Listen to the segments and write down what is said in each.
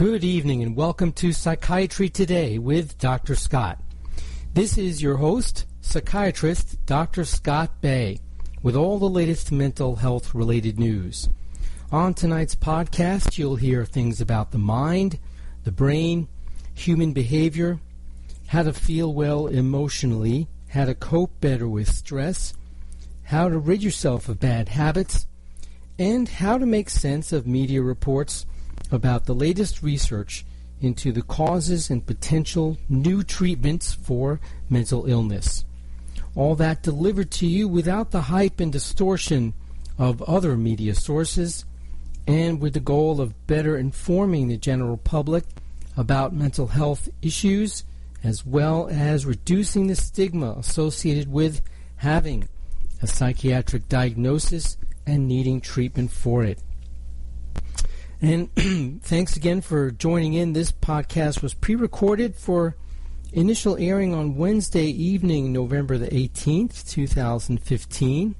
Good evening and welcome to Psychiatry Today with Dr. Scott. This is your host, psychiatrist Dr. Scott Bay, with all the latest mental health related news. On tonight's podcast, you'll hear things about the mind, the brain, human behavior, how to feel well emotionally, how to cope better with stress, how to rid yourself of bad habits, and how to make sense of media reports about the latest research into the causes and potential new treatments for mental illness. All that delivered to you without the hype and distortion of other media sources, and with the goal of better informing the general public about mental health issues, as well as reducing the stigma associated with having a psychiatric diagnosis and needing treatment for it. And thanks again for joining in. This podcast was pre recorded for initial airing on Wednesday evening, November the 18th, 2015.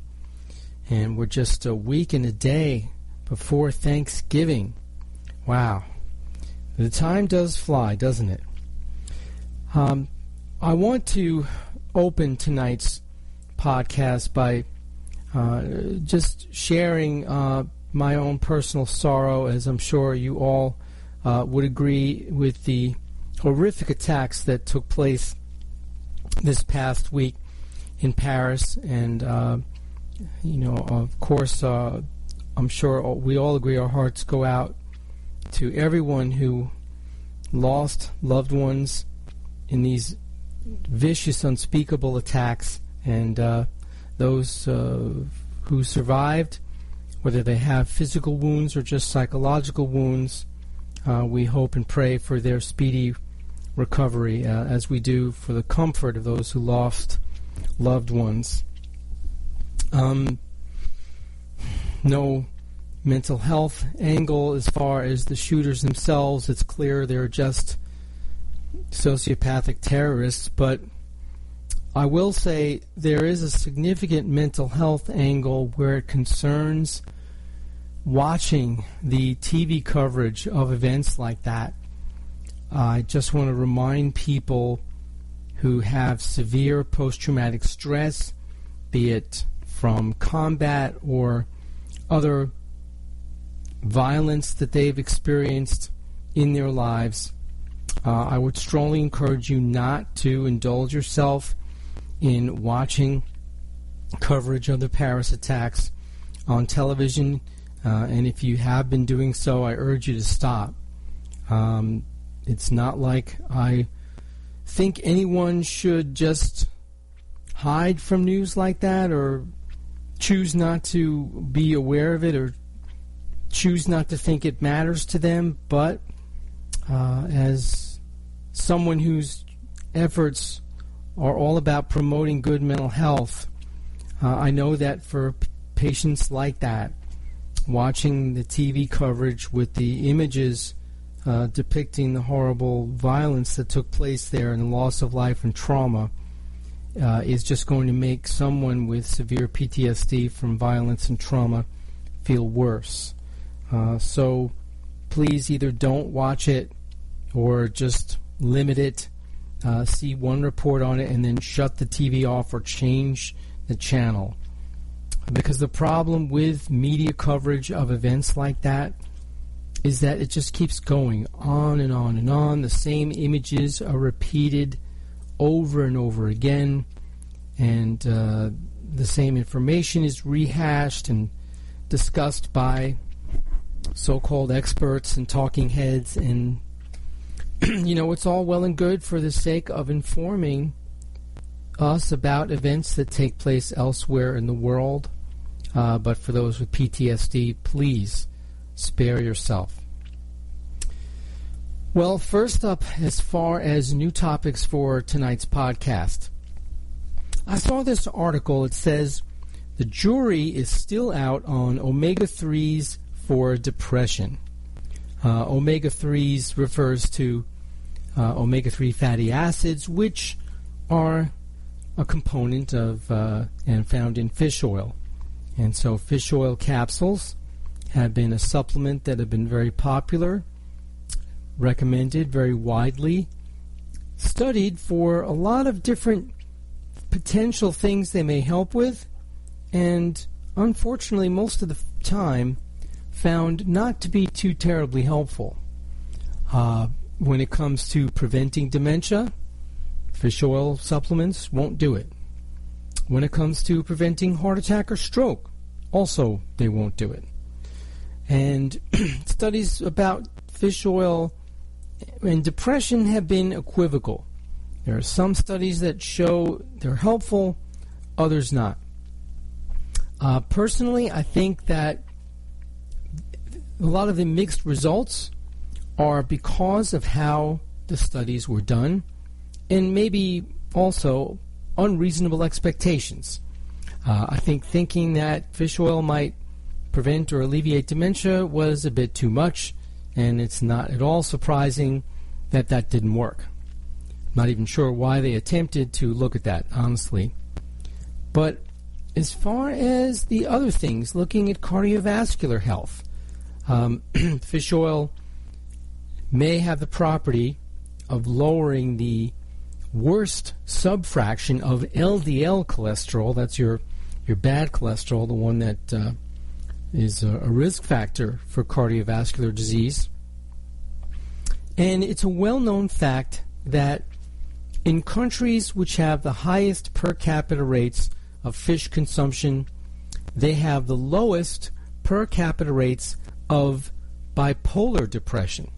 And we're just a week and a day before Thanksgiving. Wow. The time does fly, doesn't it? Um, I want to open tonight's podcast by uh, just sharing uh, my own personal sorrow, as I'm sure you all uh, would agree with the horrific attacks that took place this past week in Paris. And, uh, you know, of course, uh, I'm sure we all agree our hearts go out to everyone who lost loved ones in these vicious, unspeakable attacks, and uh, those uh, who survived whether they have physical wounds or just psychological wounds. Uh, we hope and pray for their speedy recovery, uh, as we do for the comfort of those who lost loved ones. Um, no mental health angle as far as the shooters themselves. It's clear they're just sociopathic terrorists, but I will say there is a significant mental health angle where it concerns watching the TV coverage of events like that. I just want to remind people who have severe post traumatic stress, be it from combat or other violence that they've experienced in their lives. Uh, I would strongly encourage you not to indulge yourself in watching coverage of the Paris attacks on television. Uh, and if you have been doing so, I urge you to stop. Um, it's not like I think anyone should just hide from news like that or choose not to be aware of it or choose not to think it matters to them. But uh, as someone whose efforts are all about promoting good mental health. Uh, I know that for p- patients like that, watching the TV coverage with the images uh, depicting the horrible violence that took place there and the loss of life and trauma uh, is just going to make someone with severe PTSD from violence and trauma feel worse. Uh, so please either don't watch it or just limit it uh, see one report on it, and then shut the TV off or change the channel. Because the problem with media coverage of events like that is that it just keeps going on and on and on. The same images are repeated over and over again, and uh, the same information is rehashed and discussed by so called experts and talking heads and you know, it's all well and good for the sake of informing us about events that take place elsewhere in the world. Uh, but for those with PTSD, please spare yourself. Well, first up, as far as new topics for tonight's podcast, I saw this article. It says the jury is still out on omega 3s for depression. Uh, omega 3s refers to uh, omega 3 fatty acids, which are a component of uh, and found in fish oil. And so, fish oil capsules have been a supplement that have been very popular recommended, very widely studied for a lot of different potential things they may help with, and unfortunately, most of the time, found not to be too terribly helpful. Uh, when it comes to preventing dementia, fish oil supplements won't do it. When it comes to preventing heart attack or stroke, also they won't do it. And studies about fish oil and depression have been equivocal. There are some studies that show they're helpful, others not. Uh, personally, I think that a lot of the mixed results are because of how the studies were done and maybe also unreasonable expectations. Uh, I think thinking that fish oil might prevent or alleviate dementia was a bit too much, and it's not at all surprising that that didn't work. Not even sure why they attempted to look at that, honestly. But as far as the other things, looking at cardiovascular health, um, fish oil may have the property of lowering the worst subfraction of LDL cholesterol. That's your your bad cholesterol, the one that uh, is a, a risk factor for cardiovascular disease. And it's a well-known fact that in countries which have the highest per capita rates of fish consumption, they have the lowest per capita rates of bipolar depression.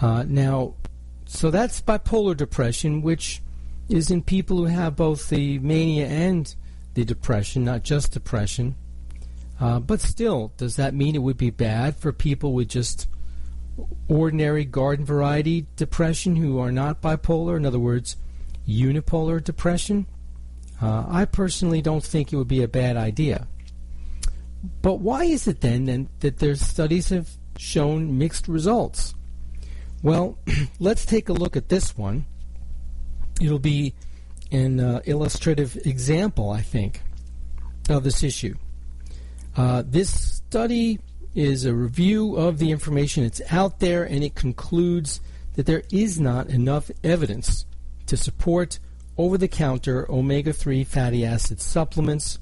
Uh, now, so that's bipolar depression, which is in people who have both the mania and the depression, not just depression. Uh, but still, does that mean it would be bad for people with just ordinary garden variety depression who are not bipolar, in other words, unipolar depression, uh, I personally don't think it would be a bad idea. But why is it then, then that their studies have shown mixed results? Well, let's take a look at this one. It'll be an uh, illustrative example, I think, of this issue. Uh, this study is a review of the information that's out there, and it concludes that there is not enough evidence to support over the counter omega 3 fatty acid supplements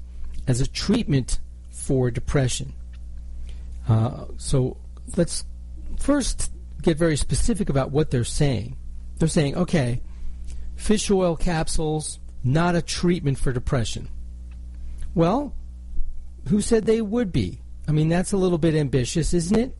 as a treatment for depression. Uh, so let's first get very specific about what they're saying. They're saying, okay, fish oil capsules, not a treatment for depression. Well, who said they would be? I mean, that's a little bit ambitious, isn't it?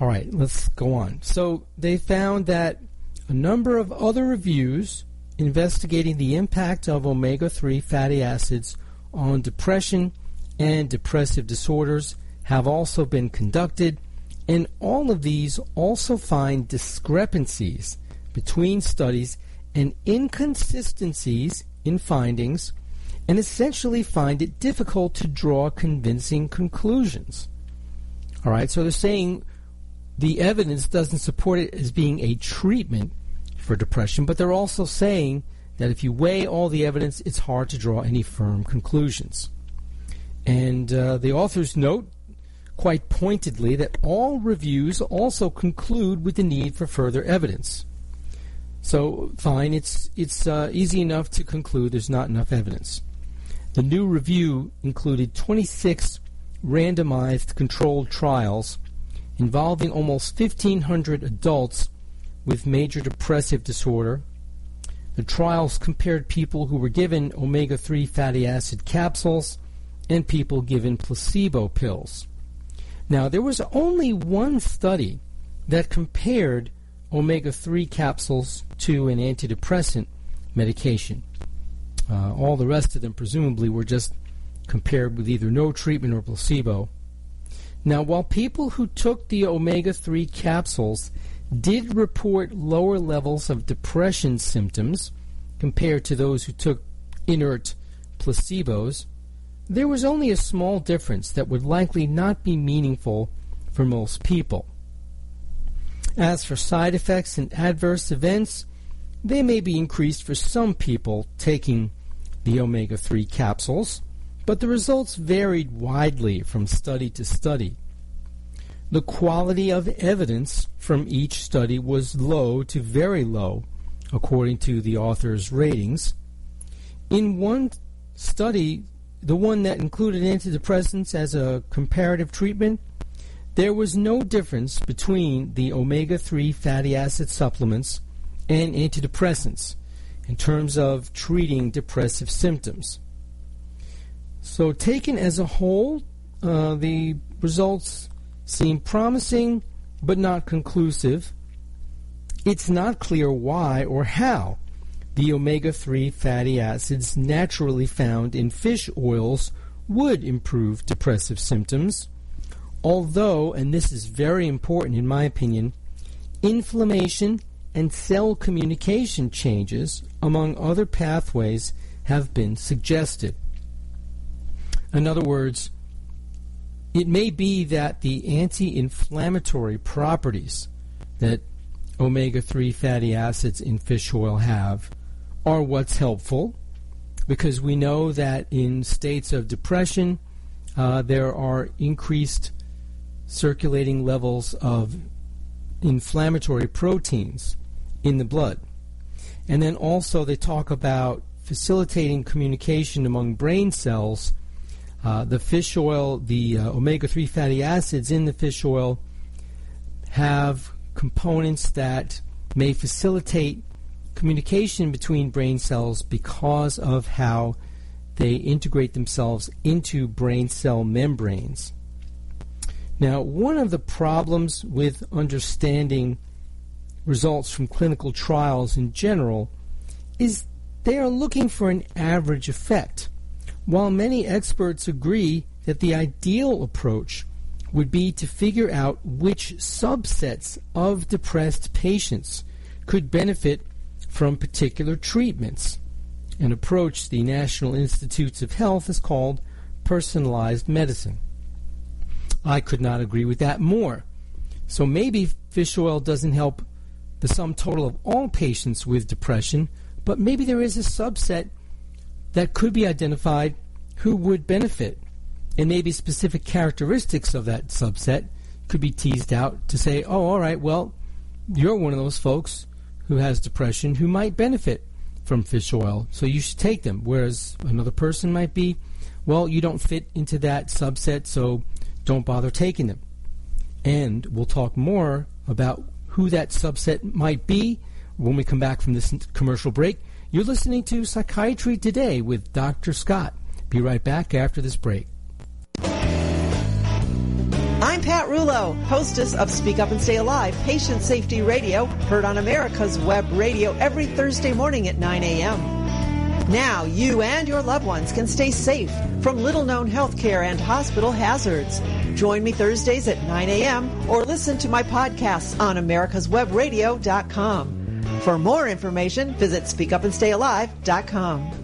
All right, let's go on. So they found that a number of other reviews investigating the impact of omega 3 fatty acids on depression and depressive disorders have also been conducted, and all of these also find discrepancies between studies and inconsistencies in findings and essentially find it difficult to draw convincing conclusions. All right, so they're saying the evidence doesn't support it as being a treatment for depression, but they're also saying that if you weigh all the evidence, it's hard to draw any firm conclusions. And uh, the authors note quite pointedly that all reviews also conclude with the need for further evidence. So, fine, it's, it's uh, easy enough to conclude there's not enough evidence. The new review included 26 randomized controlled trials involving almost 1,500 adults with major depressive disorder. The trials compared people who were given omega 3 fatty acid capsules and people given placebo pills. Now, there was only one study that compared omega 3 capsules to an antidepressant medication. Uh, all the rest of them, presumably, were just compared with either no treatment or placebo. Now, while people who took the omega 3 capsules did report lower levels of depression symptoms compared to those who took inert placebos, there was only a small difference that would likely not be meaningful for most people. As for side effects and adverse events, they may be increased for some people taking the omega 3 capsules, but the results varied widely from study to study. the quality of evidence from each study was low to very low, according to the author's ratings. In one study, the one that included antidepressants as a comparative treatment, there was no difference between the omega 3 fatty acid supplements and antidepressants in terms of treating depressive symptoms. So, taken as a whole, uh, the results seem promising but not conclusive. It's not clear why or how the omega 3 fatty acids naturally found in fish oils would improve depressive symptoms, although, and this is very important in my opinion, inflammation and cell communication changes, among other pathways, have been suggested. In other words, it may be that the anti inflammatory properties that omega 3 fatty acids in fish oil have are what's helpful because we know that in states of depression uh, there are increased circulating levels of inflammatory proteins in the blood. And then also they talk about facilitating communication among brain cells. Uh, the fish oil, the uh, omega 3 fatty acids in the fish oil have components that may facilitate communication between brain cells because of how they integrate themselves into brain cell membranes. Now, one of the problems with understanding results from clinical trials in general is they are looking for an average effect. While many experts agree that the ideal approach would be to figure out which subsets of depressed patients could benefit from particular treatments. An approach the National Institutes of Health has called personalized medicine. I could not agree with that more. So maybe fish oil doesn't help the sum total of all patients with depression, but maybe there is a subset that could be identified who would benefit. And maybe specific characteristics of that subset could be teased out to say, oh, all right, well, you're one of those folks who has depression who might benefit from fish oil, so you should take them. Whereas another person might be, well, you don't fit into that subset, so don't bother taking them. And we'll talk more about who that subset might be when we come back from this commercial break. You're listening to Psychiatry Today with Dr. Scott. Be right back after this break. I'm Pat Rulo, hostess of Speak Up and Stay Alive, Patient Safety Radio, heard on America's Web Radio every Thursday morning at 9 a.m. Now, you and your loved ones can stay safe from little known healthcare and hospital hazards. Join me Thursdays at 9 a.m. or listen to my podcasts on americaswebradio.com. For more information, visit speakupandstayalive.com.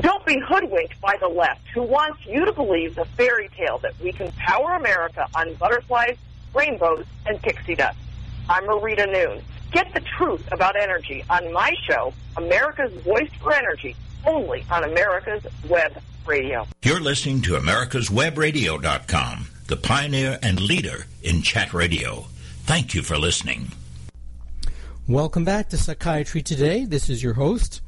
Don't be hoodwinked by the left who wants you to believe the fairy tale that we can power America on butterflies, rainbows, and pixie dust. I'm Marita Noon. Get the truth about energy on my show, America's Voice for Energy, only on America's Web Radio. You're listening to americaswebradio.com, the pioneer and leader in chat radio. Thank you for listening. Welcome back to Psychiatry Today. This is your host,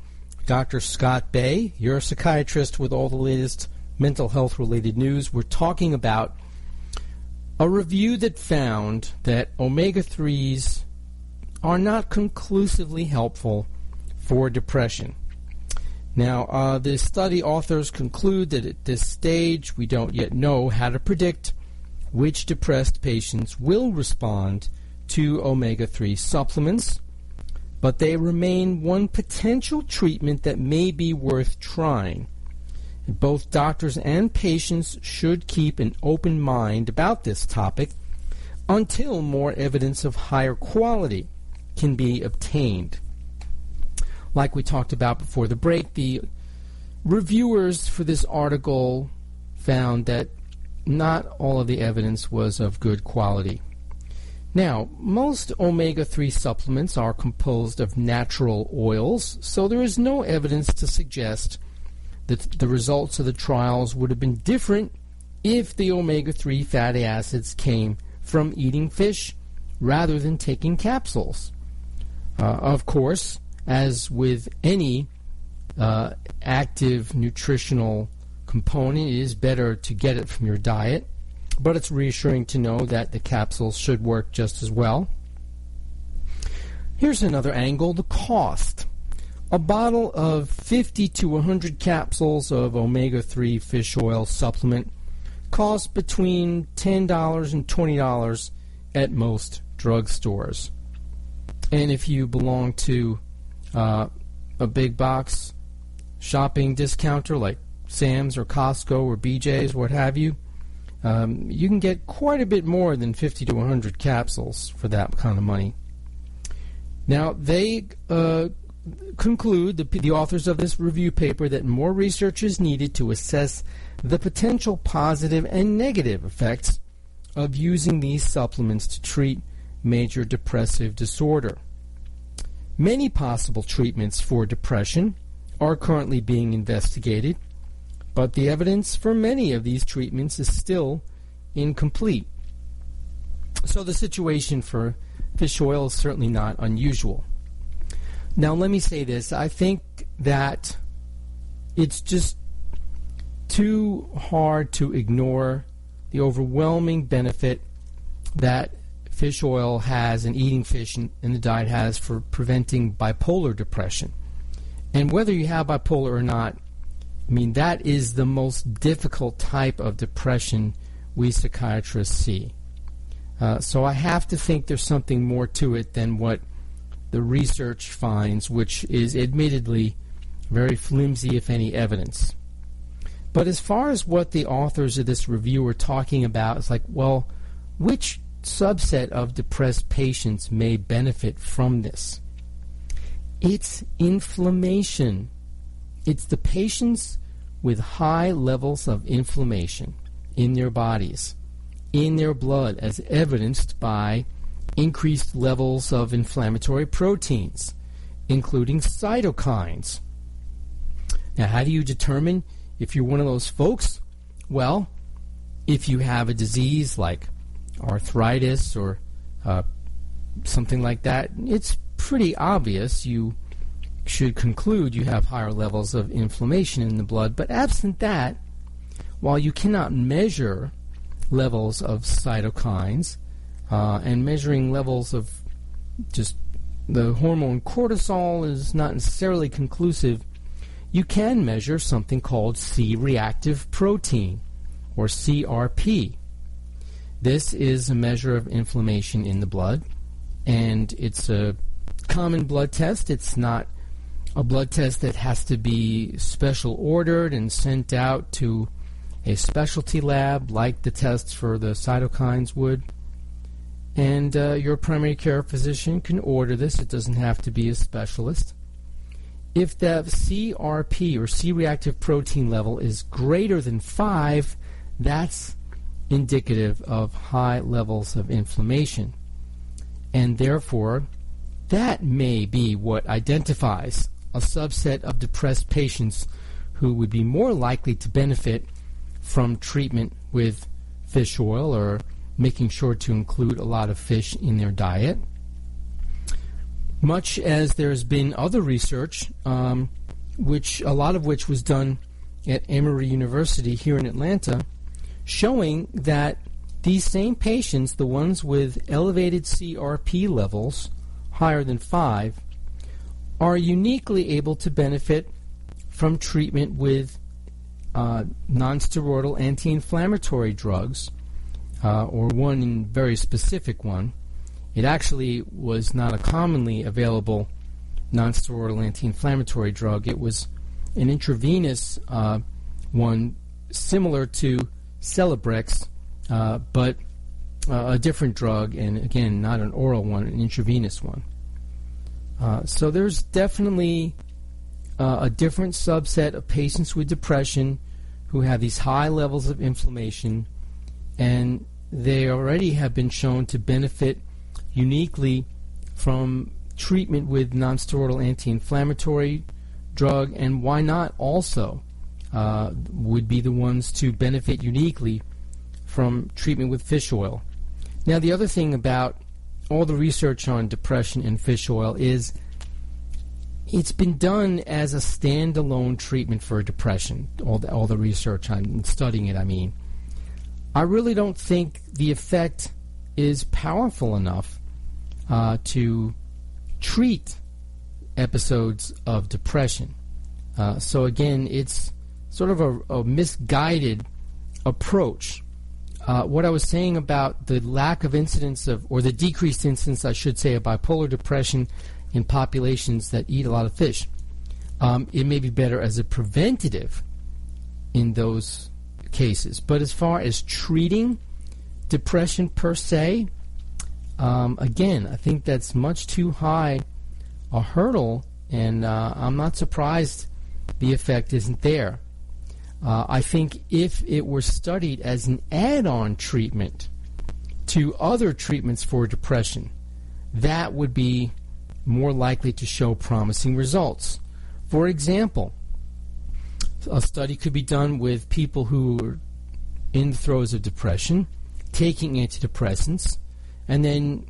Dr. Scott Bay. You're a psychiatrist with all the latest mental health related news. We're talking about a review that found that omega 3s are not conclusively helpful for depression. Now, uh, the study authors conclude that at this stage we don't yet know how to predict which depressed patients will respond to omega 3 supplements but they remain one potential treatment that may be worth trying. Both doctors and patients should keep an open mind about this topic until more evidence of higher quality can be obtained. Like we talked about before the break, the reviewers for this article found that not all of the evidence was of good quality. Now, most omega 3 supplements are composed of natural oils, so there is no evidence to suggest that the results of the trials would have been different if the omega 3 fatty acids came from eating fish rather than taking capsules. Uh, of course, as with any uh, active nutritional component, it is better to get it from your diet, but it's reassuring to know that the capsules should work just as well. Here's another angle the cost. A bottle of 50 to 100 capsules of omega 3 fish oil supplement costs between $10 and $20 at most drugstores. And if you belong to uh, a big box shopping discounter like Sam's or Costco or BJ's, what have you, um, you can get quite a bit more than 50 to 100 capsules for that kind of money. Now, they uh, conclude, the, the authors of this review paper, that more research is needed to assess the potential positive and negative effects of using these supplements to treat major depressive disorder. Many possible treatments for depression are currently being investigated, but the evidence for many of these treatments is still incomplete. So the situation for fish oil is certainly not unusual. Now, let me say this. I think that it's just too hard to ignore the overwhelming benefit that fish oil has and eating fish in, the diet has for preventing bipolar depression. And whether you have bipolar or not, I mean, that is the most difficult type of depression we psychiatrists see. Uh, so I have to think there's something more to it than what the research finds, which is admittedly very flimsy, if any, evidence. But as far as what the authors of this review are talking about, it's like, well, which subset of depressed patients may benefit from this? It's inflammation. It's the patients with high levels of inflammation in their bodies, in their blood, as evidenced by increased levels of inflammatory proteins, including cytokines. Now, how do you determine if you're one of those folks? Well, if you have a disease like arthritis or uh, something like that, it's pretty obvious you should conclude you have higher levels of inflammation in the blood. But absent that, while you cannot measure levels of cytokines uh, and measuring levels of just the hormone cortisol is not necessarily conclusive, you can measure something called C reactive protein or CRP. This is a measure of inflammation in the blood, and it's a common blood test. It's not a blood test that has to be special ordered and sent out to a specialty lab like the tests for the cytokines would. And uh, your primary care physician can order this. It doesn't have to be a specialist. If the CRP or C reactive protein level is greater than 5, that's indicative of high levels of inflammation. And therefore, that may be what identifies a subset of depressed patients who would be more likely to benefit from treatment with fish oil or making sure to include a lot of fish in their diet. Much as there's been other research, um, which a lot of which was done at Emory University here in Atlanta, showing that these same patients, the ones with elevated CRP levels higher than 5, are uniquely able to benefit from treatment with uh, nonsteroidal anti-inflammatory drugs, uh, or one very specific one. It actually was not a commonly available nonsteroidal anti-inflammatory drug. It was an intravenous uh, one similar to Celebrex, uh, but uh, a different drug, and again, not an oral one, an intravenous one. Uh, so there's definitely uh, a different subset of patients with depression who have these high levels of inflammation, and they already have been shown to benefit uniquely from treatment with nonsteroidal anti-inflammatory drug, and why not also uh, would be the ones to benefit uniquely from treatment with fish oil. Now, the other thing about all the research on depression and fish oil is it's been done as a standalone treatment for depression. All the, all the research on studying it, I mean. I really don't think the effect is powerful enough uh, to treat episodes of depression. Uh, so again, it's sort of a, a misguided approach. Uh, what I was saying about the lack of incidence of, or the decreased incidence, I should say, of bipolar depression in populations that eat a lot of fish, um, it may be better as a preventative in those cases. But as far as treating depression per se, um, again, I think that's much too high a hurdle, and uh, I'm not surprised the effect isn't there. Uh, I think if it were studied as an add on treatment to other treatments for depression, that would be more likely to show promising results. For example, a study could be done with people who are in the throes of depression, taking antidepressants, and then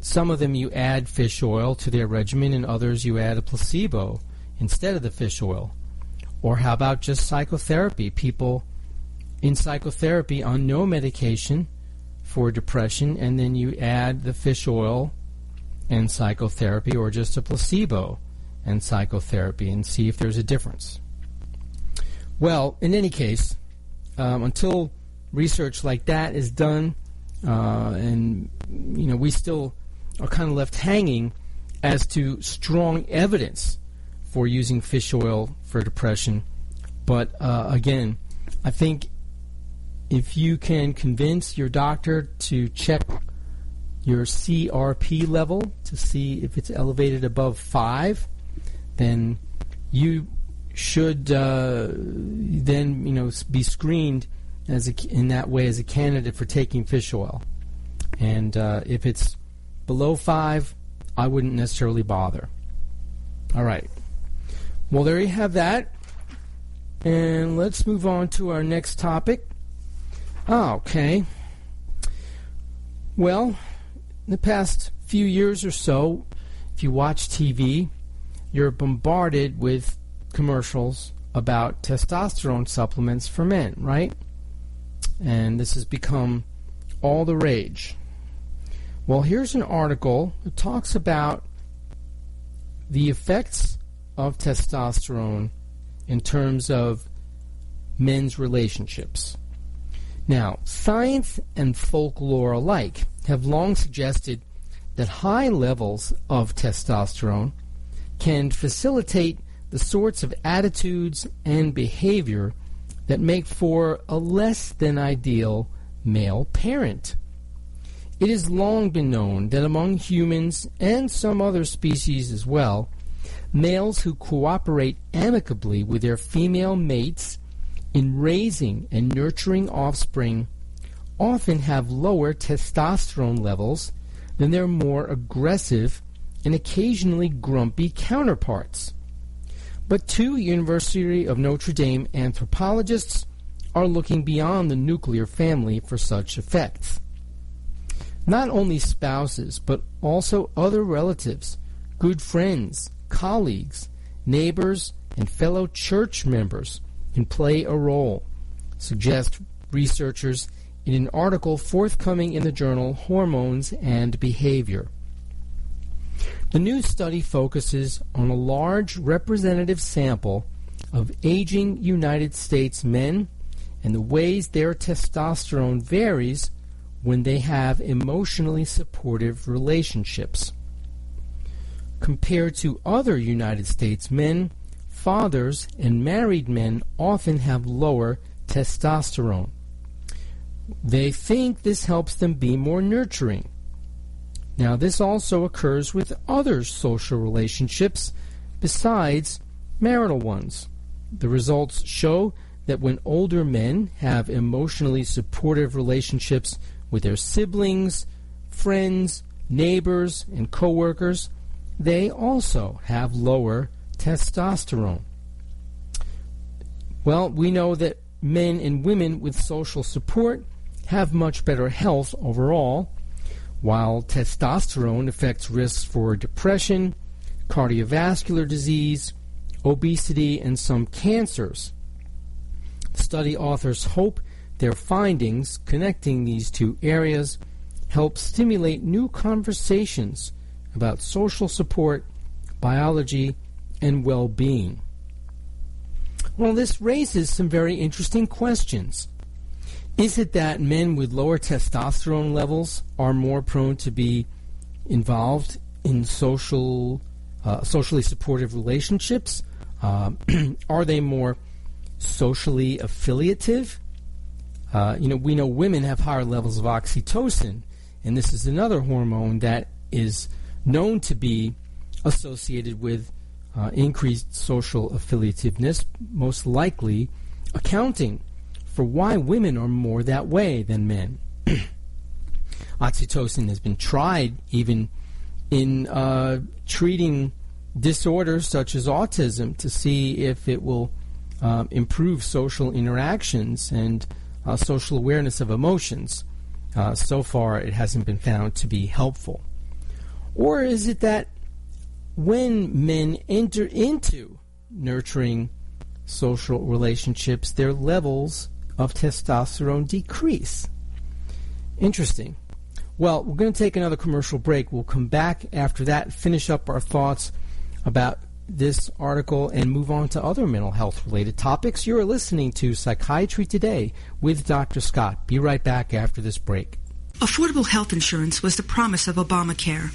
some of them you add fish oil to their regimen, and others you add a placebo instead of the fish oil. Or how about just psychotherapy? People in psychotherapy on no medication for depression, and then you add the fish oil and psychotherapy, or just a placebo and psychotherapy, and see if there's a difference. Well, in any case, um, until research like that is done, uh, and you know, we still are kind of left hanging as to strong evidence for using fish oil for depression. But uh, again, I think if you can convince your doctor to check your CRP level to see if it's elevated above five, then you should uh, then you know be screened as a, in that way as a candidate for taking fish oil. And uh, if it's below five, I wouldn't necessarily bother. All right. Well, there you have that. And let's move on to our next topic. Oh, okay. Well, in the past few years or so, if you watch TV, you're bombarded with commercials about testosterone supplements for men, right? And this has become all the rage. Well, here's an article that talks about the effects of testosterone in terms of men's relationships. Now, science and folklore alike have long suggested that high levels of testosterone can facilitate the sorts of attitudes and behavior that make for a less than ideal male parent. It has long been known that among humans and some other species as well, males who cooperate amicably with their female mates in raising and nurturing offspring often have lower testosterone levels than their more aggressive and occasionally grumpy counterparts. But two University of Notre Dame anthropologists are looking beyond the nuclear family for such effects. Not only spouses, but also other relatives, good friends, colleagues, neighbors, and fellow church members can play a role, suggest researchers in an article forthcoming in the journal Hormones and Behavior. The new study focuses on a large representative sample of aging United States men and the ways their testosterone varies when they have emotionally supportive relationships. Compared to other United States men, fathers and married men often have lower testosterone. They think this helps them be more nurturing. Now, this also occurs with other social relationships besides marital ones. The results show that when older men have emotionally supportive relationships with their siblings, friends, neighbors, and coworkers, they also have lower testosterone. Well, we know that men and women with social support have much better health overall, while testosterone affects risks for depression, cardiovascular disease, obesity, and some cancers. Study authors hope their findings connecting these two areas help stimulate new conversations about social support, biology, and well being. Well, this raises some very interesting questions. Is it that men with lower testosterone levels are more prone to be involved in social, uh, socially supportive relationships? Uh, are they more socially affiliative? Uh, you know, we know women have higher levels of oxytocin, and this is another hormone that is known to be associated with uh, increased social affiliativeness, most likely accounting for why women are more that way than men. Oxytocin has been tried even in uh, treating disorders such as autism to see if it will uh, improve social interactions and uh, social awareness of emotions. Uh, so far, it hasn't been found to be helpful. Or is it that when men enter into nurturing social relationships, their levels of testosterone decrease? Interesting. Well, we're going to take another commercial break. We'll come back after that, finish up our thoughts about this article, and move on to other mental health related topics. You're listening to Psychiatry Today with Dr. Scott. Be right back after this break. Affordable health insurance was the promise of Obamacare,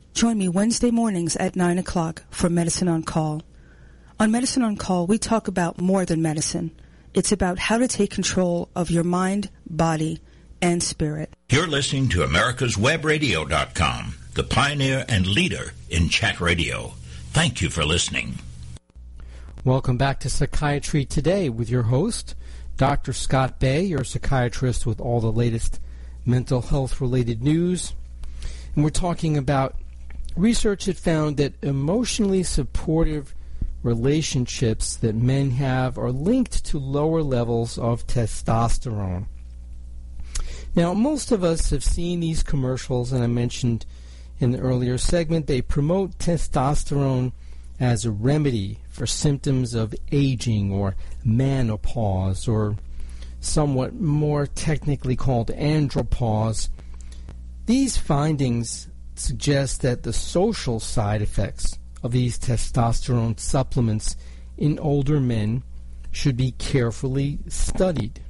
Join me Wednesday mornings at 9 o'clock for Medicine on Call. On Medicine on Call, we talk about more than medicine. It's about how to take control of your mind, body, and spirit. You're listening to America'sWebRadio.com, the pioneer and leader in chat radio. Thank you for listening. Welcome back to Psychiatry Today with your host, Dr. Scott Bay, your psychiatrist with all the latest mental health related news. And we're talking about research that found that emotionally supportive relationships that men have are linked to lower levels of testosterone. Now, most of us have seen these commercials, and I mentioned in the earlier segment, they promote testosterone as a remedy for symptoms of aging or menopause, or somewhat more technically called andropause. These findings suggest that the social side effects of these testosterone supplements in older men should be carefully studied.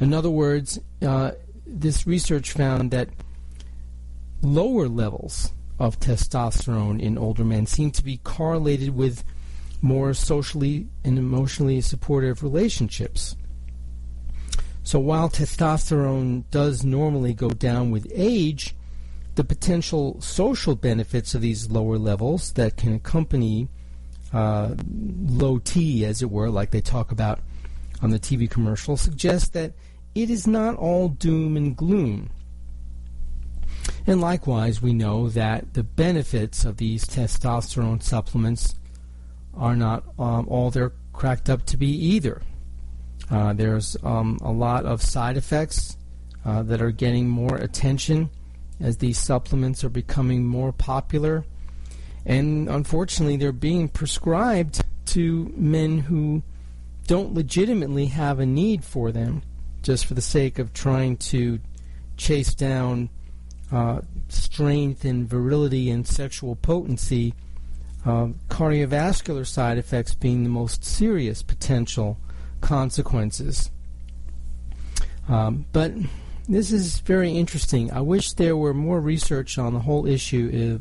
In other words, uh, this research found that lower levels of testosterone in older men seem to be correlated with more socially and emotionally supportive relationships. So while testosterone does normally go down with age, the potential social benefits of these lower levels that can accompany uh, low T, as it were, like they talk about on the TV commercial, suggest that it is not all doom and gloom. And likewise, we know that the benefits of these testosterone supplements are not um, all they're cracked up to be either. Uh, there's um, a lot of side effects uh, that are getting more attention as these supplements are becoming more popular. And unfortunately, they're being prescribed to men who don't legitimately have a need for them just for the sake of trying to chase down uh, strength and virility and sexual potency, uh, cardiovascular side effects being the most serious potential consequences. Um, but this is very interesting. I wish there were more research on the whole issue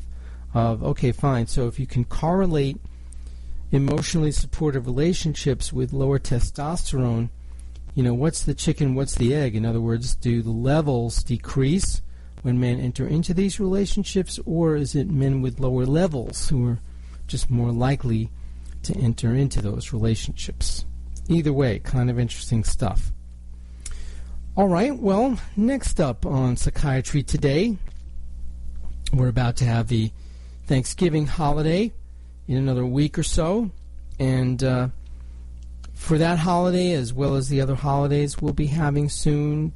of, of okay, fine. So if you can correlate emotionally supportive relationships with lower testosterone, you know, what's the chicken, what's the egg? In other words, do the levels decrease when men enter into these relationships, or is it men with lower levels who are just more likely to enter into those relationships? Either way, kind of interesting stuff. All right, well, next up on Psychiatry Today, we're about to have the Thanksgiving holiday in another week or so, and uh, for that holiday, as well as the other holidays we'll be having soon,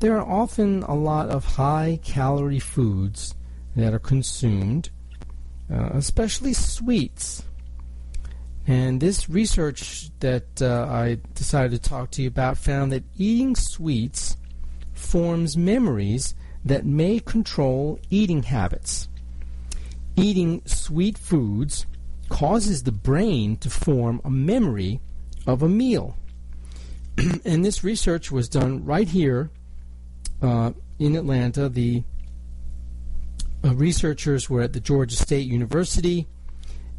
there are often a lot of high calorie foods that are consumed, uh, especially sweets. And this research that uh, I decided to talk to you about found that eating sweets forms memories that may control eating habits. Eating sweet foods causes the brain to form a memory of a meal. and this research was done right here uh, in Atlanta. The uh, researchers were at the Georgia State University,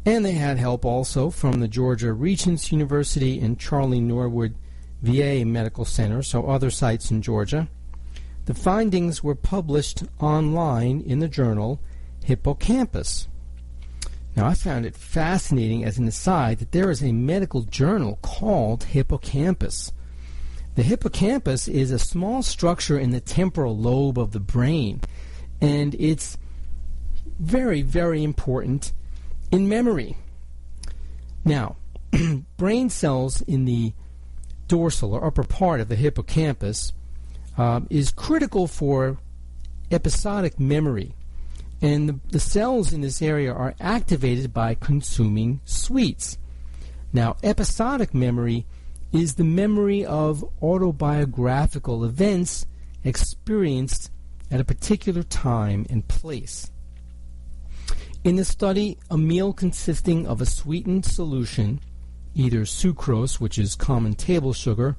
and they had help also from the Georgia Regents University and Charlie Norwood VA Medical Center, so other sites in Georgia. The findings were published online in the journal Hippocampus. Now, I found it fascinating as an aside that there is a medical journal called Hippocampus. The hippocampus is a small structure in the temporal lobe of the brain, and it's very, very important in memory. Now, brain cells in the dorsal or upper part of the hippocampus uh, is critical for episodic memory and the, the cells in this area are activated by consuming sweets. Now, episodic memory is the memory of autobiographical events experienced at a particular time and place. In the study, a meal consisting of a sweetened solution, either sucrose, which is common table sugar,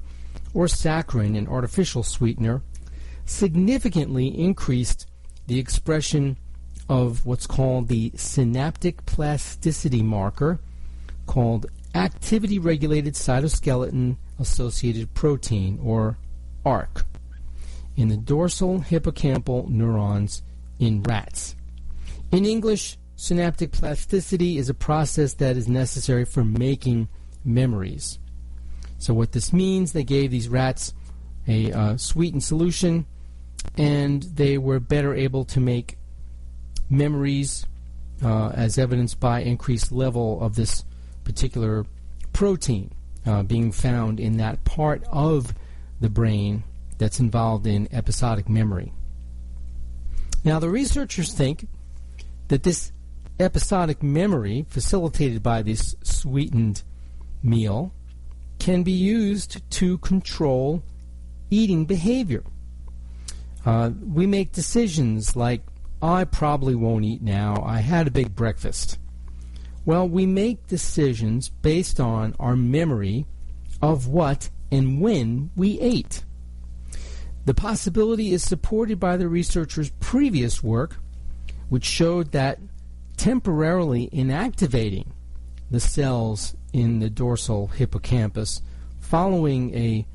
or saccharin, an artificial sweetener, significantly increased the expression of what's called the synaptic plasticity marker called activity regulated cytoskeleton associated protein or ARC in the dorsal hippocampal neurons in rats. In English, synaptic plasticity is a process that is necessary for making memories. So, what this means, they gave these rats a uh, sweetened solution and they were better able to make memories, uh, as evidenced by increased level of this particular protein uh, being found in that part of the brain that's involved in episodic memory. Now, the researchers think that this episodic memory, facilitated by this sweetened meal, can be used to control eating behavior. Uh, we make decisions like, I probably won't eat now, I had a big breakfast. Well, we make decisions based on our memory of what and when we ate. The possibility is supported by the researchers' previous work, which showed that temporarily inactivating the cells in the dorsal hippocampus following a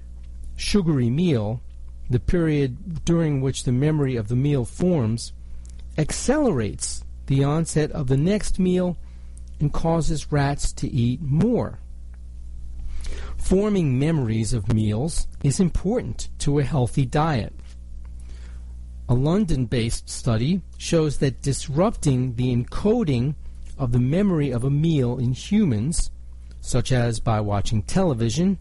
sugary meal, the period during which the memory of the meal forms, accelerates the onset of the next meal and causes rats to eat more. Forming memories of meals is important to a healthy diet. A London based study shows that disrupting the encoding of the memory of a meal in humans, such as by watching television,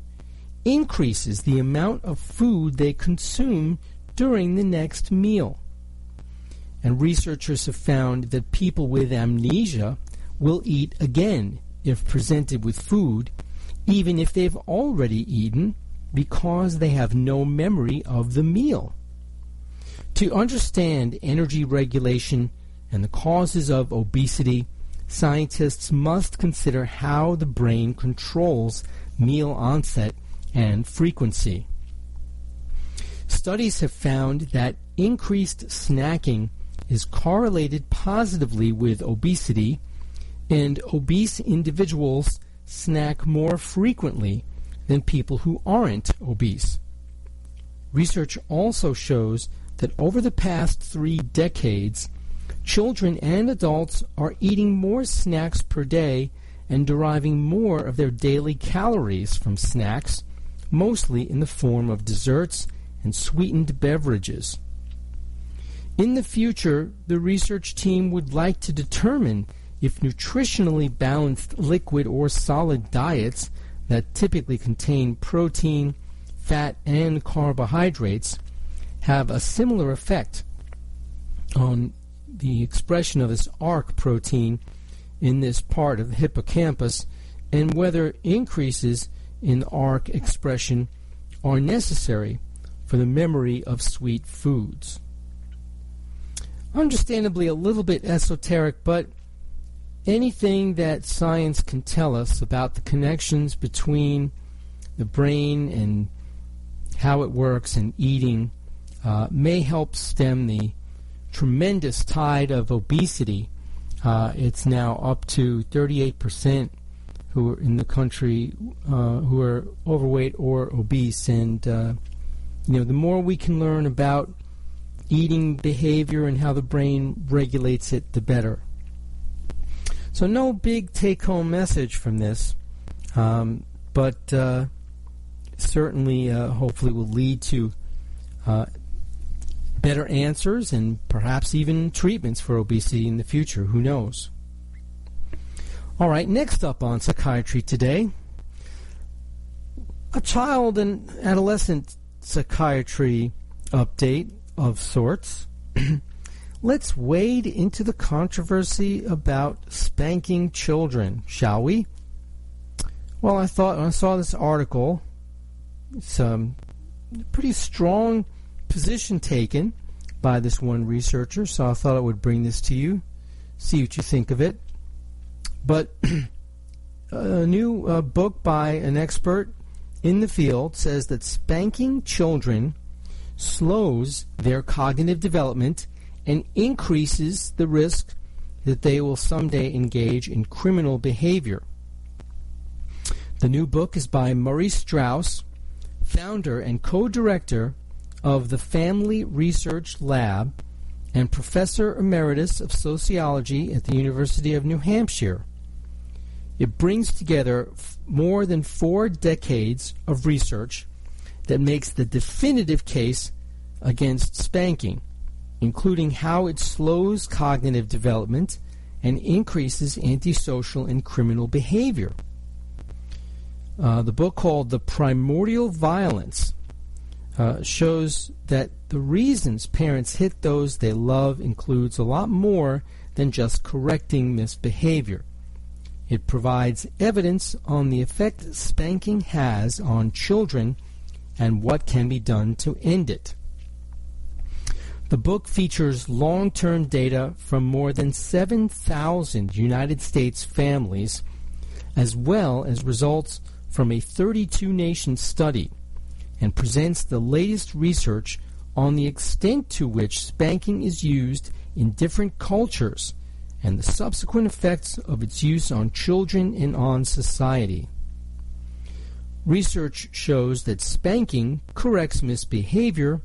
increases the amount of food they consume during the next meal. And researchers have found that people with amnesia will eat again if presented with food even if they've already eaten, because they have no memory of the meal. To understand energy regulation and the causes of obesity, scientists must consider how the brain controls meal onset and frequency. Studies have found that increased snacking is correlated positively with obesity, and obese individuals snack more frequently than people who aren't obese. Research also shows that over the past three decades, children and adults are eating more snacks per day and deriving more of their daily calories from snacks, mostly in the form of desserts and sweetened beverages. In the future, the research team would like to determine if nutritionally balanced liquid or solid diets that typically contain protein, fat, and carbohydrates have a similar effect on the expression of this ARC protein in this part of the hippocampus and whether increases in ARC expression are necessary for the memory of sweet foods. Understandably, a little bit esoteric, but anything that science can tell us about the connections between the brain and how it works and eating uh, may help stem the tremendous tide of obesity. Uh, it's now up to 38% who are in the country uh, who are overweight or obese, and uh, you know the more we can learn about eating behavior and how the brain regulates it, the better. So, no big take home message from this, um, but uh, certainly, uh, hopefully, will lead to uh, better answers and perhaps even treatments for obesity in the future. Who knows? All right, next up on psychiatry today a child and adolescent psychiatry update of sorts. Let's wade into the controversy about spanking children, shall we? Well, I thought I saw this article, it's um, pretty strong position taken by this one researcher, so I thought I would bring this to you, see what you think of it. But a new uh, book by an expert in the field says that spanking children slows their cognitive development and increases the risk that they will someday engage in criminal behavior. The new book is by Murray Straus, founder and co director of the Family Research Lab and professor emeritus of sociology at the University of New Hampshire. It brings together f- more than four decades of research that makes the definitive case against spanking including how it slows cognitive development and increases antisocial and criminal behavior. Uh, the book called The Primordial Violence uh, shows that the reasons parents hit those they love includes a lot more than just correcting misbehavior. It provides evidence on the effect spanking has on children and what can be done to end it. The book features long term data from more than 7,000 United States families, as well as results from a 32 nation study, and presents the latest research on the extent to which spanking is used in different cultures and the subsequent effects of its use on children and on society. Research shows that spanking corrects misbehavior,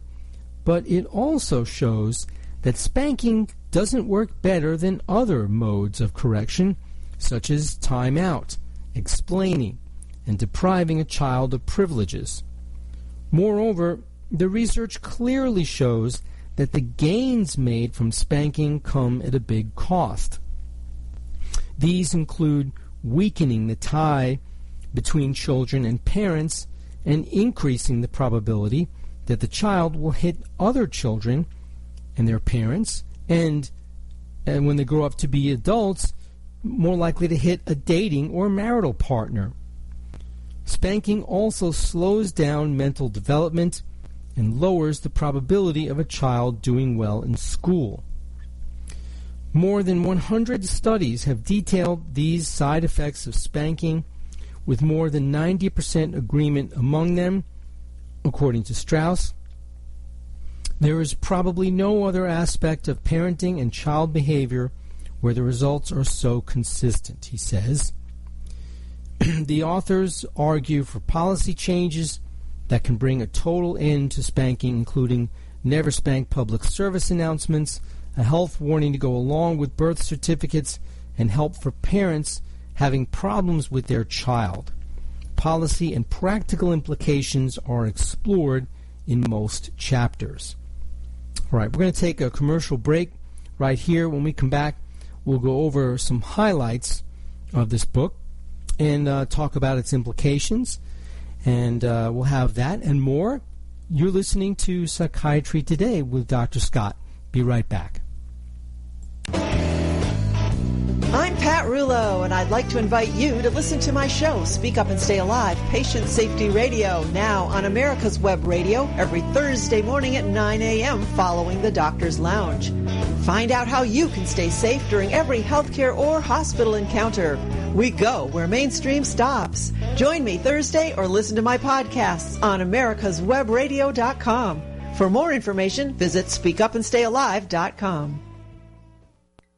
but it also shows that spanking doesn't work better than other modes of correction, such as time out, explaining, and depriving a child of privileges. Moreover, the research clearly shows that the gains made from spanking come at a big cost. These include weakening the tie between children and parents and increasing the probability that the child will hit other children and their parents and and when they grow up to be adults more likely to hit a dating or marital partner. Spanking also slows down mental development and lowers the probability of a child doing well in school. More than 100 studies have detailed these side effects of spanking, with more than 90% agreement among them, according to Straus. There is probably no other aspect of parenting and child behavior where the results are so consistent, he says. the authors argue for policy changes that can bring a total end to spanking, including never spank public service announcements, a health warning to go along with birth certificates, and help for parents having problems with their child. Policy and practical implications are explored in most chapters. All right, we're going to take a commercial break right here. When we come back, we'll go over some highlights of this book and uh, talk about its implications and uh, we'll have that and more. You're listening to Psychiatry Today with Dr. Scott. Be right back. I'm Pat Rulo, and I'd like to invite you to listen to my show, Speak Up and Stay Alive, Patient Safety Radio, now on America's Web Radio every Thursday morning at 9 a.m. following the Doctor's Lounge. Find out how you can stay safe during every healthcare or hospital encounter. We go where mainstream stops. Join me Thursday or listen to my podcasts on americaswebradio.com. For more information, visit speakupandstayalive.com.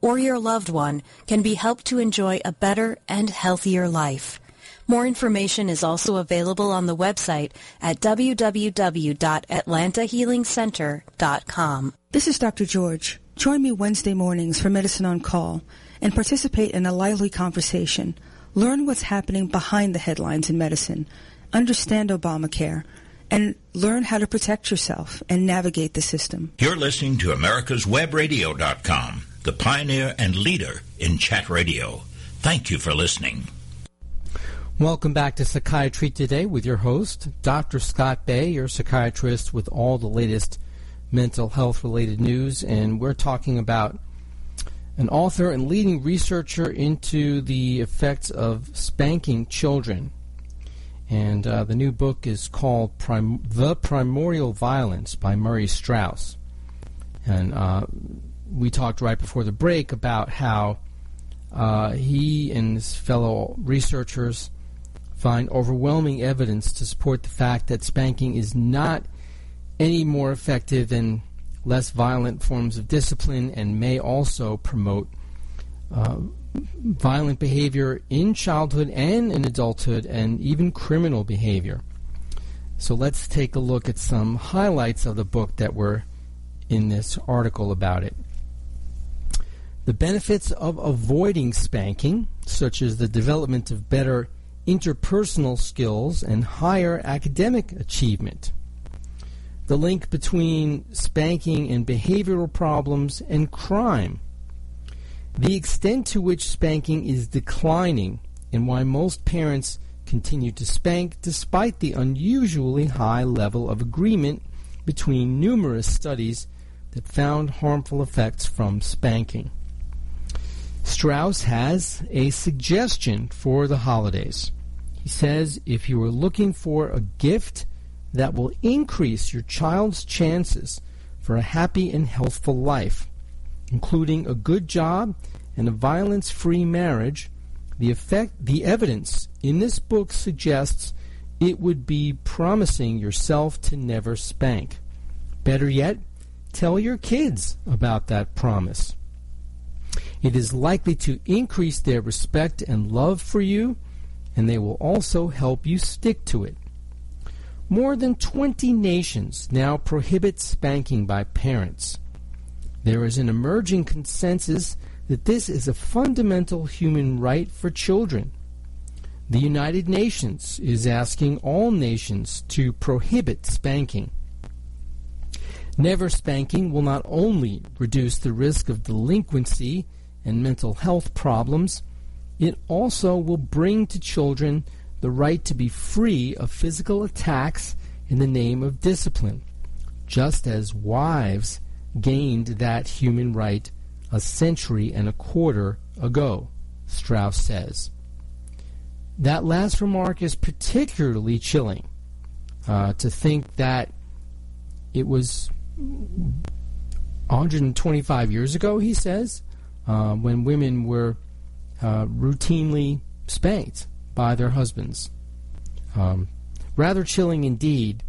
or your loved one can be helped to enjoy a better and healthier life. More information is also available on the website at www.atlantahealingcenter.com. This is Dr. George. Join me Wednesday mornings for Medicine on Call and participate in a lively conversation. Learn what's happening behind the headlines in medicine. Understand Obamacare and learn how to protect yourself and navigate the system. You're listening to americaswebradio.com the pioneer and leader in chat radio. Thank you for listening. Welcome back to Psychiatry Today with your host, Dr. Scott Bay, your psychiatrist with all the latest mental health related news. And we're talking about an author and leading researcher into the effects of spanking children. And uh, the new book is called Prim- The Primordial Violence by Murray Straus. And uh, we talked right before the break about how uh, he and his fellow researchers find overwhelming evidence to support the fact that spanking is not any more effective than less violent forms of discipline and may also promote uh, violent behavior in childhood and in adulthood and even criminal behavior. So let's take a look at some highlights of the book that were in this article about it. The benefits of avoiding spanking, such as the development of better interpersonal skills and higher academic achievement. The link between spanking and behavioral problems and crime. The extent to which spanking is declining and why most parents continue to spank despite the unusually high level of agreement between numerous studies that found harmful effects from spanking. Straus has a suggestion for the holidays. He says if you are looking for a gift that will increase your child's chances for a happy and healthful life, including a good job and a violence free marriage, the effect the evidence in this book suggests it would be promising yourself to never spank. Better yet, tell your kids about that promise. It is likely to increase their respect and love for you, and they will also help you stick to it. More than 20 nations now prohibit spanking by parents. There is an emerging consensus that this is a fundamental human right for children. The United Nations is asking all nations to prohibit spanking. Never spanking will not only reduce the risk of delinquency and mental health problems, it also will bring to children the right to be free of physical attacks in the name of discipline, just as wives gained that human right a century and a quarter ago, Straus says. That last remark is particularly chilling uh, to think that it was 125 years ago, he says, uh, when women were uh, routinely spanked by their husbands. Um, rather chilling indeed,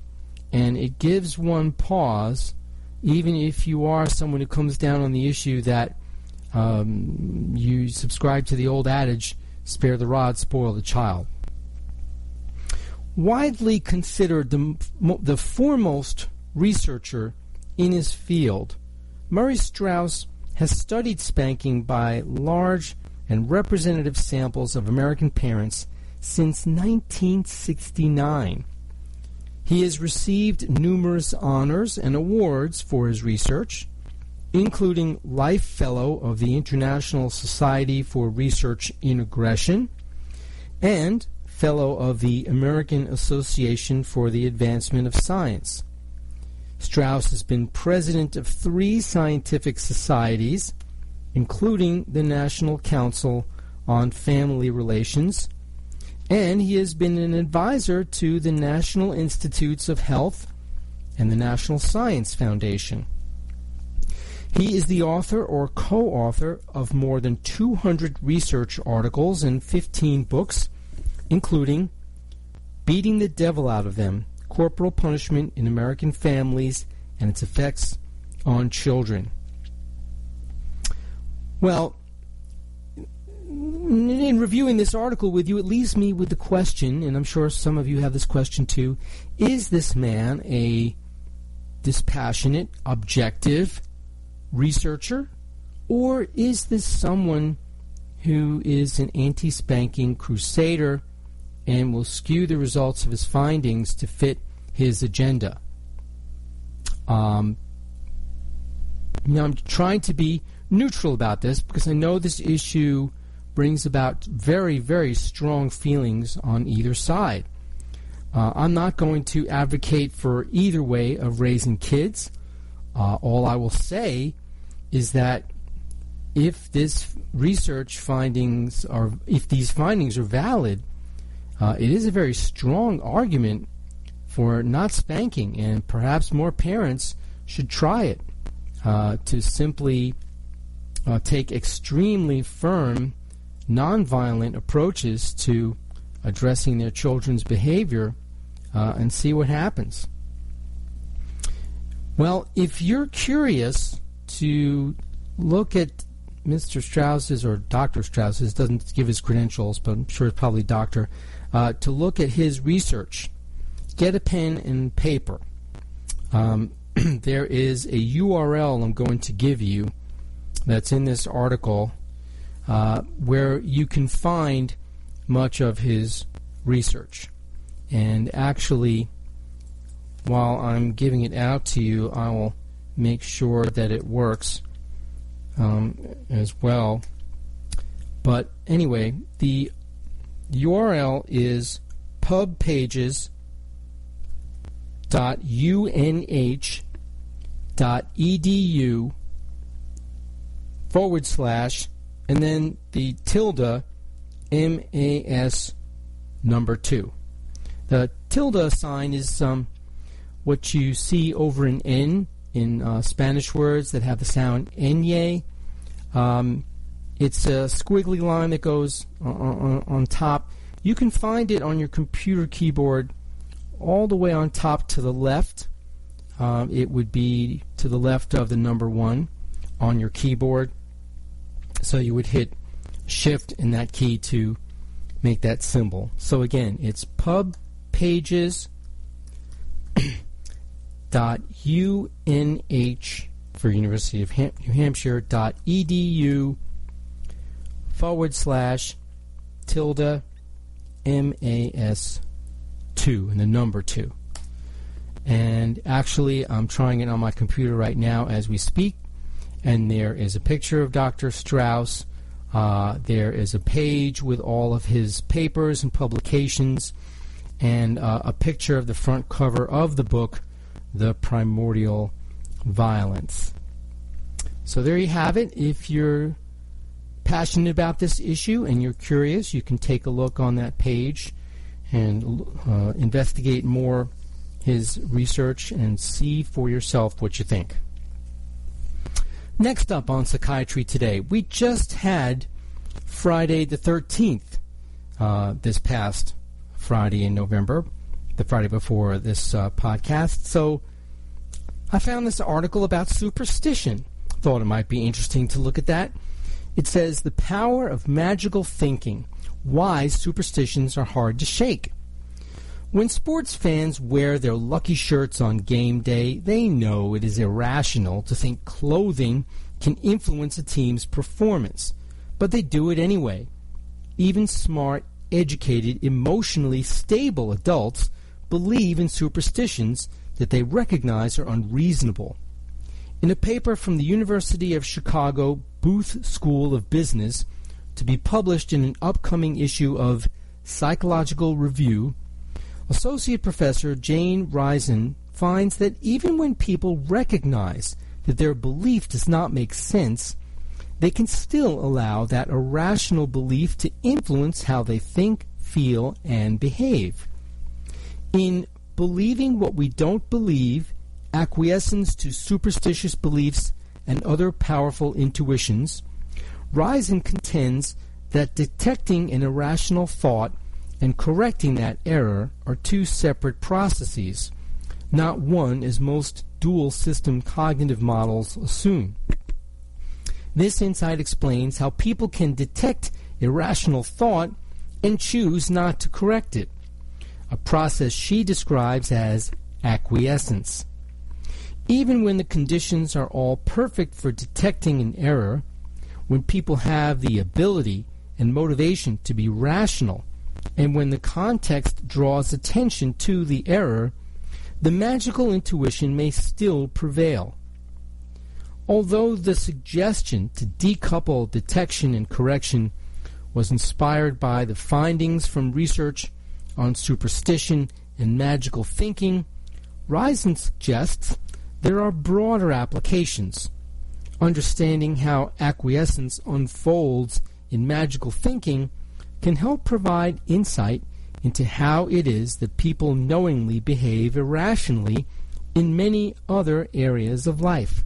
and it gives one pause even if you are someone who comes down on the issue that um, you subscribe to the old adage, spare the rod, spoil the child. Widely considered the, the foremost researcher in his field, Murray Straus has studied spanking by large and representative samples of American parents since 1969. He has received numerous honors and awards for his research, including Life Fellow of the International Society for Research in Aggression and Fellow of the American Association for the Advancement of Science. Straus has been president of three scientific societies, including the National Council on Family Relations and he has been an advisor to the National Institutes of Health and the National Science Foundation. He is the author or co author of more than 200 research articles and 15 books, including Beating the Devil Out of Them Corporal Punishment in American Families and Its Effects on Children. Well, in reviewing this article with you, it leaves me with the question, and I'm sure some of you have this question too is this man a dispassionate, objective researcher, or is this someone who is an anti spanking crusader and will skew the results of his findings to fit his agenda? Um, now, I'm trying to be neutral about this because I know this issue brings about very, very strong feelings on either side. Uh, I'm not going to advocate for either way of raising kids. Uh, all I will say is that if this research findings are, if these findings are valid, uh, it is a very strong argument for not spanking, and perhaps more parents should try it uh, to simply uh, take extremely firm nonviolent approaches to addressing their children's behavior uh, and see what happens. Well, if you're curious to look at Mr. Straus's or Dr. Straus's, doesn't give his credentials, but I'm sure it's probably doctor, uh, to look at his research, get a pen and paper. Um, there is a URL I'm going to give you that's in this article uh, where you can find much of his research. And actually, while I'm giving it out to you, I will make sure that it works um, as well. But anyway, the URL is pubpages.unh.edu forward slash and then the tilde MAS number two. The tilde sign is um, what you see over an N in uh, Spanish words that have the sound enye. Um, it's a squiggly line that goes on, on, on, top. You can find it on your computer keyboard all the way on top to the left. Um, it would be to the left of the number one on your keyboard. So you would hit shift in that key to make that symbol. So again, it's pub pages dot unh for University of Ham- New Hampshire dot edu forward slash tilde mas two and the number two. And actually, I'm trying it on my computer right now as we speak. And there is a picture of Dr. Straus uh, there is a page with all of his papers and publications, and uh, a picture of the front cover of the book, The Primordial Violence. So there you have it. If you're passionate about this issue and you're curious, you can take a look on that page and uh, investigate more his research and see for yourself what you think. Next up on Psychiatry Today, we just had Friday the 13th, uh, this past Friday in November, the Friday before this uh, podcast. So I found this article about superstition. Thought it might be interesting to look at that. It says the power of magical thinking, why superstitions are hard to shake. When sports fans wear their lucky shirts on game day, they know it is irrational to think clothing can influence a team's performance, but they do it anyway. Even smart, educated, emotionally stable adults believe in superstitions that they recognize are unreasonable. In a paper from the University of Chicago Booth School of Business, to be published in an upcoming issue of Psychological Review, Associate Professor Jane Risen finds that even when people recognize that their belief does not make sense, they can still allow that irrational belief to influence how they think, feel, and behave. In Believing What We Don't Believe, Acquiescence to Superstitious Beliefs and Other Powerful Intuitions, Risen contends that detecting an irrational thought and correcting that error are two separate processes, not one as most dual system cognitive models assume. This insight explains how people can detect irrational thought and choose not to correct it, a process she describes as acquiescence. Even when the conditions are all perfect for detecting an error, when people have the ability and motivation to be rational and when the context draws attention to the error, the magical intuition may still prevail. Although the suggestion to decouple detection and correction was inspired by the findings from research on superstition and magical thinking, Risen suggests there are broader applications. Understanding how acquiescence unfolds in magical thinking can help provide insight into how it is that people knowingly behave irrationally in many other areas of life.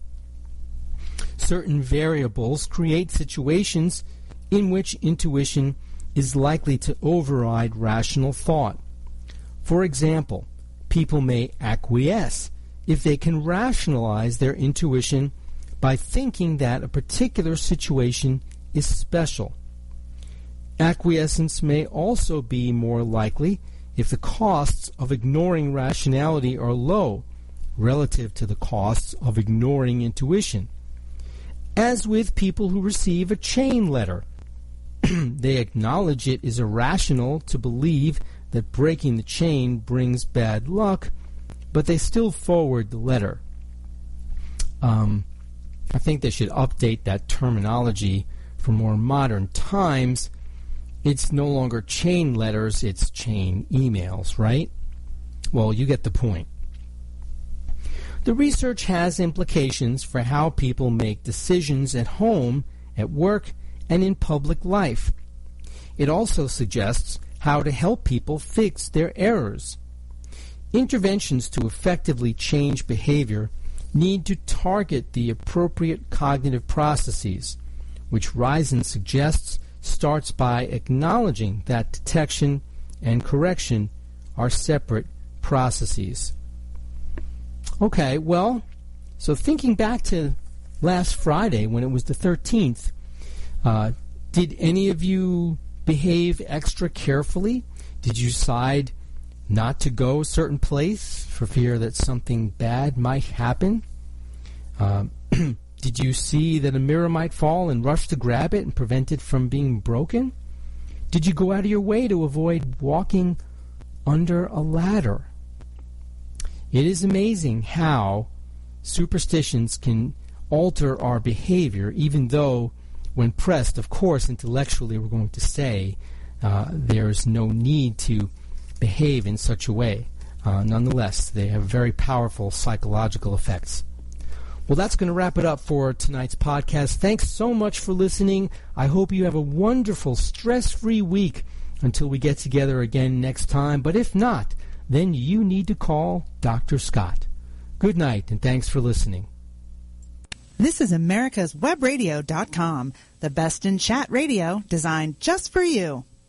Certain variables create situations in which intuition is likely to override rational thought. For example, people may acquiesce if they can rationalize their intuition by thinking that a particular situation is special. Acquiescence may also be more likely if the costs of ignoring rationality are low relative to the costs of ignoring intuition. As with people who receive a chain letter, they acknowledge it is irrational to believe that breaking the chain brings bad luck, but they still forward the letter. Um, I think they should update that terminology for more modern times. It's no longer chain letters, it's chain emails, right? Well, you get the point. The research has implications for how people make decisions at home, at work, and in public life. It also suggests how to help people fix their errors. Interventions to effectively change behavior need to target the appropriate cognitive processes, which Risen suggests starts by acknowledging that detection and correction are separate processes. Okay, well, so thinking back to last Friday when it was the 13th, uh, did any of you behave extra carefully? Did you decide not to go a certain place for fear that something bad might happen? Uh, did you see that a mirror might fall and rush to grab it and prevent it from being broken? Did you go out of your way to avoid walking under a ladder? It is amazing how superstitions can alter our behavior, even though when pressed, of course, intellectually, we're going to say uh, there's no need to behave in such a way. Uh, nonetheless, they have very powerful psychological effects. Well, that's going to wrap it up for tonight's podcast. Thanks so much for listening. I hope you have a wonderful, stress free week until we get together again next time. But if not, then you need to call Dr. Scott. Good night, and thanks for listening. This is America's Webradio.com, the best in chat radio designed just for you.